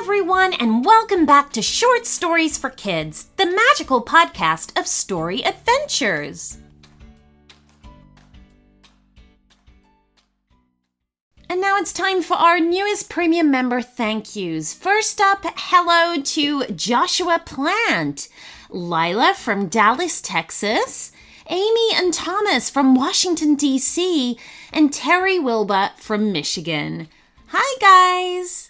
everyone, and welcome back to Short Stories for Kids, the magical podcast of story adventures. And now it's time for our newest premium member thank yous. First up, hello to Joshua Plant, Lila from Dallas, Texas, Amy and Thomas from Washington, D.C., and Terry Wilbur from Michigan. Hi, guys!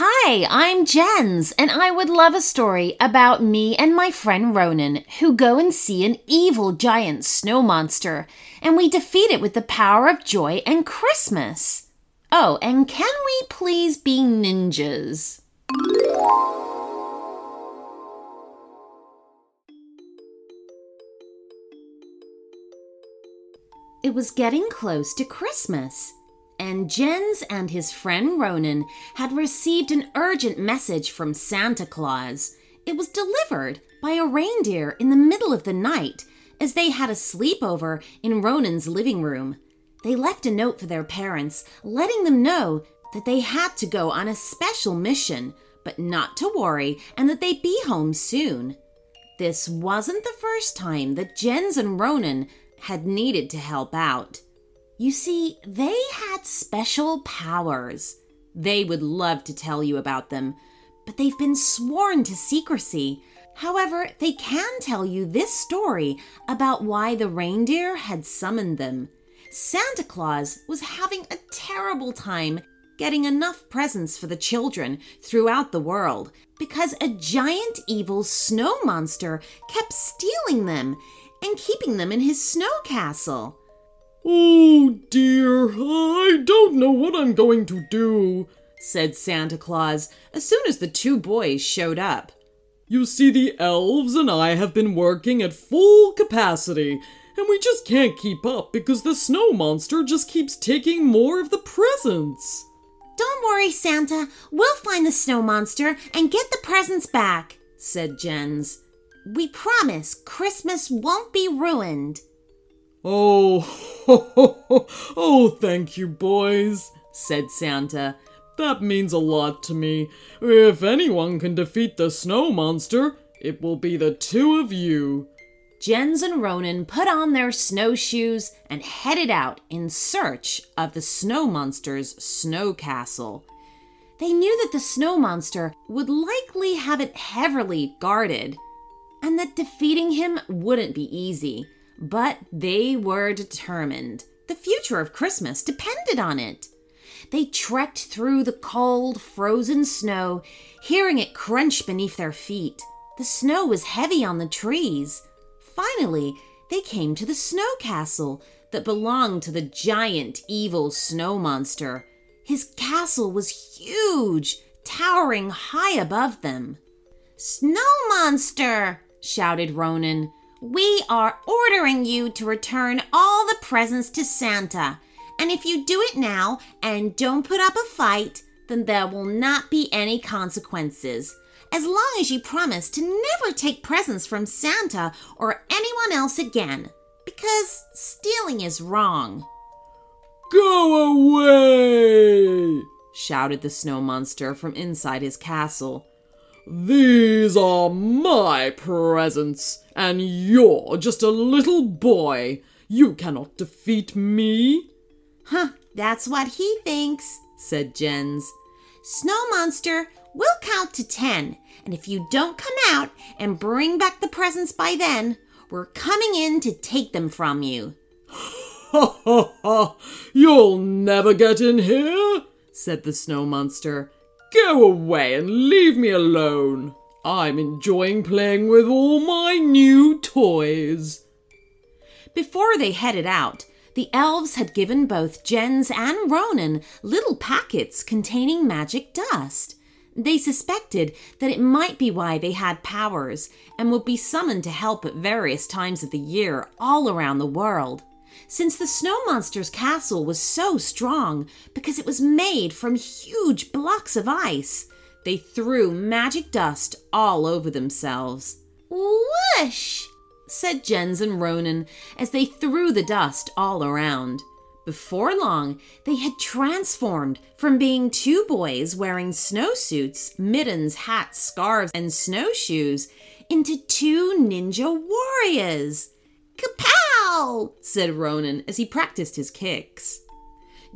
Hi, I'm Jens, and I would love a story about me and my friend Ronen, who go and see an evil giant snow monster, and we defeat it with the power of joy and Christmas. Oh, and can we please be ninjas? It was getting close to Christmas, and Jens and his friend Ronen had received an urgent message from Santa Claus. It was delivered by a reindeer in the middle of the night as they had a sleepover in Ronen's living room. They left a note for their parents, letting them know that they had to go on a special mission, but not to worry and that they'd be home soon. This wasn't the first time that Jens and Ronen had needed to help out. You see, they had special powers. They would love to tell you about them, but they've been sworn to secrecy. However, they can tell you this story about why the reindeer had summoned them. Santa Claus was having a terrible time getting enough presents for the children throughout the world because a giant evil snow monster kept stealing them and keeping them in his snow castle. Oh dear, I don't know what I'm going to do, said Santa Claus as soon as the two boys showed up. You see, the elves and I have been working at full capacity and we just can't keep up because the snow monster just keeps taking more of the presents. Don't worry, Santa. We'll find the snow monster and get the presents back, said Jens. We promise Christmas won't be ruined. Oh, ho, ho, ho. oh, thank you, boys, said Santa. That means a lot to me. If anyone can defeat the snow monster, it will be the two of you. Jens and Ronen put on their snowshoes and headed out in search of the snow monster's snow castle. They knew that the snow monster would likely have it heavily guarded, and that defeating him wouldn't be easy, but they were determined. The future of Christmas depended on it. They trekked through the cold, frozen snow, hearing it crunch beneath their feet. The snow was heavy on the trees. Finally, they came to the snow castle that belonged to the giant evil snow monster. His castle was huge, towering high above them. Snow monster! shouted Ronen. We are ordering you to return all the presents to Santa. And if you do it now and don't put up a fight, then there will not be any consequences as long as you promise to never take presents from Santa or anyone else again, because stealing is wrong. Go away! shouted the snow monster from inside his castle. These are my presents, and you're just a little boy. You cannot defeat me. Huh, that's what he thinks, said Jens. Snow Monster, We'll count to 10, and if you don't come out and bring back the presents by then, we're coming in to take them from you. Ha ha ha! You'll never get in here, said the snow monster. Go away and leave me alone. I'm enjoying playing with all my new toys. Before they headed out, the elves had given both Jens and Ronen little packets containing magic dust. They suspected that it might be why they had powers and would be summoned to help at various times of the year all around the world. Since the snow monster's castle was so strong because it was made from huge blocks of ice, they threw magic dust all over themselves. Whoosh! said Jens and Ronen as they threw the dust all around. Before long, they had transformed from being two boys wearing snowsuits, mittens, hats, scarves, and snowshoes into two ninja warriors. Kapow! said Ronen as he practiced his kicks.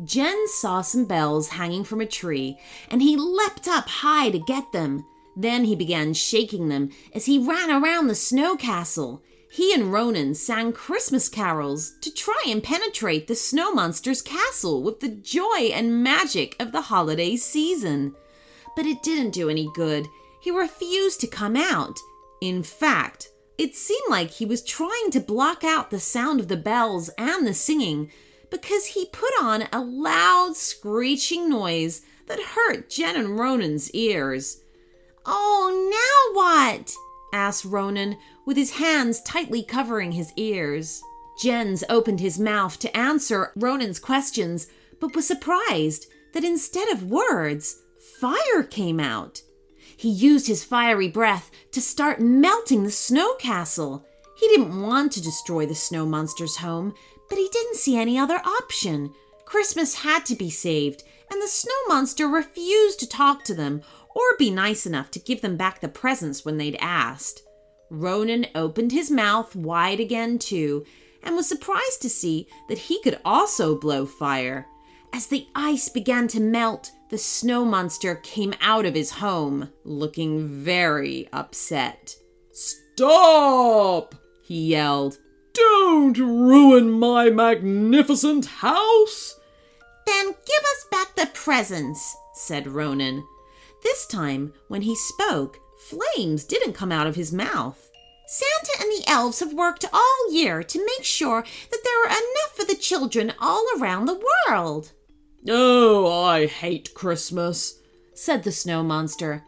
Jen saw some bells hanging from a tree, and he leapt up high to get them. Then he began shaking them as he ran around the snow castle. He and Ronen sang Christmas carols to try and penetrate the snow monster's castle with the joy and magic of the holiday season. But it didn't do any good. He refused to come out. In fact, it seemed like he was trying to block out the sound of the bells and the singing because he put on a loud screeching noise that hurt Jen and Ronen's ears. Oh, now what? asked Ronen, with his hands tightly covering his ears. Jens opened his mouth to answer Ronen's questions, but was surprised that instead of words, fire came out. He used his fiery breath to start melting the snow castle. He didn't want to destroy the snow monster's home, but he didn't see any other option. Christmas had to be saved, and the snow monster refused to talk to them or be nice enough to give them back the presents when they'd asked. Ronen opened his mouth wide again, too, and was surprised to see that he could also blow fire. As the ice began to melt, the snow monster came out of his home, looking very upset. Stop! He yelled. Don't ruin my magnificent house! Then give us back the presents, said Ronen. This time, when he spoke, flames didn't come out of his mouth. Santa and the elves have worked all year to make sure that there are enough for the children all around the world. Oh, I hate Christmas, said the snow monster.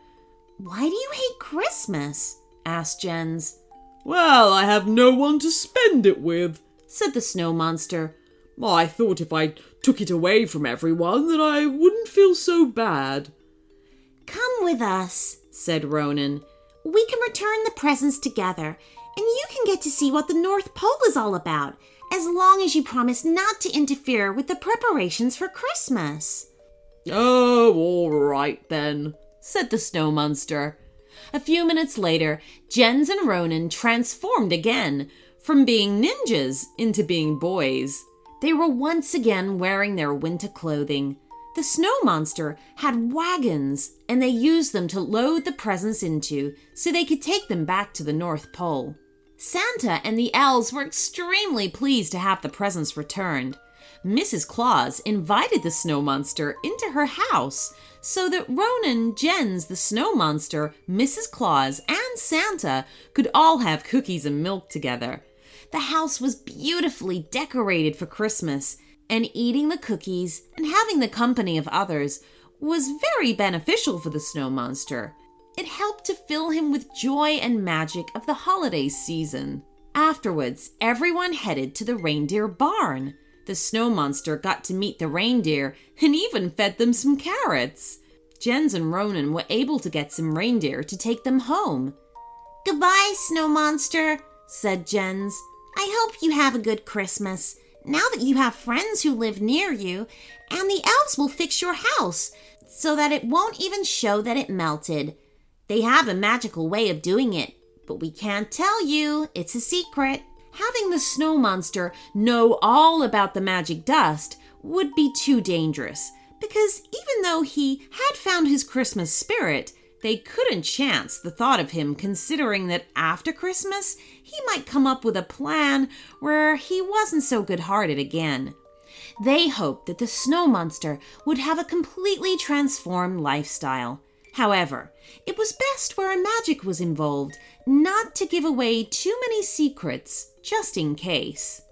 Why do you hate Christmas? asked Jens. Well, I have no one to spend it with, said the snow monster. I thought if I took it away from everyone, that I wouldn't feel so bad. Come with us, said Ronen. We can return the presents together, and you can get to see what the North Pole is all about, as long as you promise not to interfere with the preparations for Christmas. Oh, all right then, said the snow monster. A few minutes later, Jens and Ronen transformed again, from being ninjas into being boys. They were once again wearing their winter clothing. The snow monster had wagons, and they used them to load the presents into so they could take them back to the North Pole. Santa and the elves were extremely pleased to have the presents returned. Mrs. Claus invited the snow monster into her house so that Ronen, Jens, the snow monster, Mrs. Claus, and Santa could all have cookies and milk together. The house was beautifully decorated for Christmas, and eating the cookies and having the company of others was very beneficial for the snow monster. It helped to fill him with joy and magic of the holiday season. Afterwards, everyone headed to the reindeer barn. The snow monster got to meet the reindeer and even fed them some carrots. Jens and Ronen were able to get some reindeer to take them home. Goodbye, snow monster, said Jens. I hope you have a good Christmas. Now that you have friends who live near you, and the elves will fix your house so that it won't even show that it melted. They have a magical way of doing it, but we can't tell you. It's a secret. Having the snow monster know all about the magic dust would be too dangerous, because even though he had found his Christmas spirit, They couldn't chance the thought of him considering that after Christmas he might come up with a plan where he wasn't so good hearted again. They hoped that the snow monster would have a completely transformed lifestyle. However, it was best where a magic was involved not to give away too many secrets, just in case.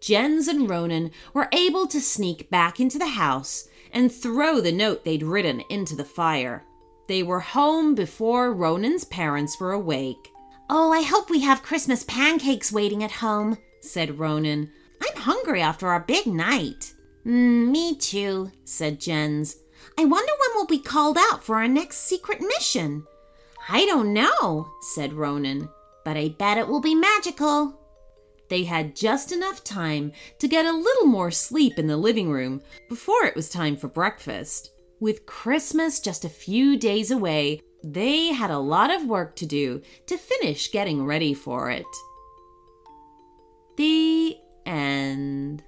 Jens and Ronen were able to sneak back into the house and throw the note they'd written into the fire. They were home before Ronen's parents were awake. Oh, I hope we have Christmas pancakes waiting at home, said Ronen. I'm hungry after our big night. Mm, me too, said Jens. I wonder when we'll be called out for our next secret mission. I don't know, said Ronen, but I bet it will be magical. They had just enough time to get a little more sleep in the living room before it was time for breakfast. With Christmas just a few days away, they had a lot of work to do to finish getting ready for it. The end.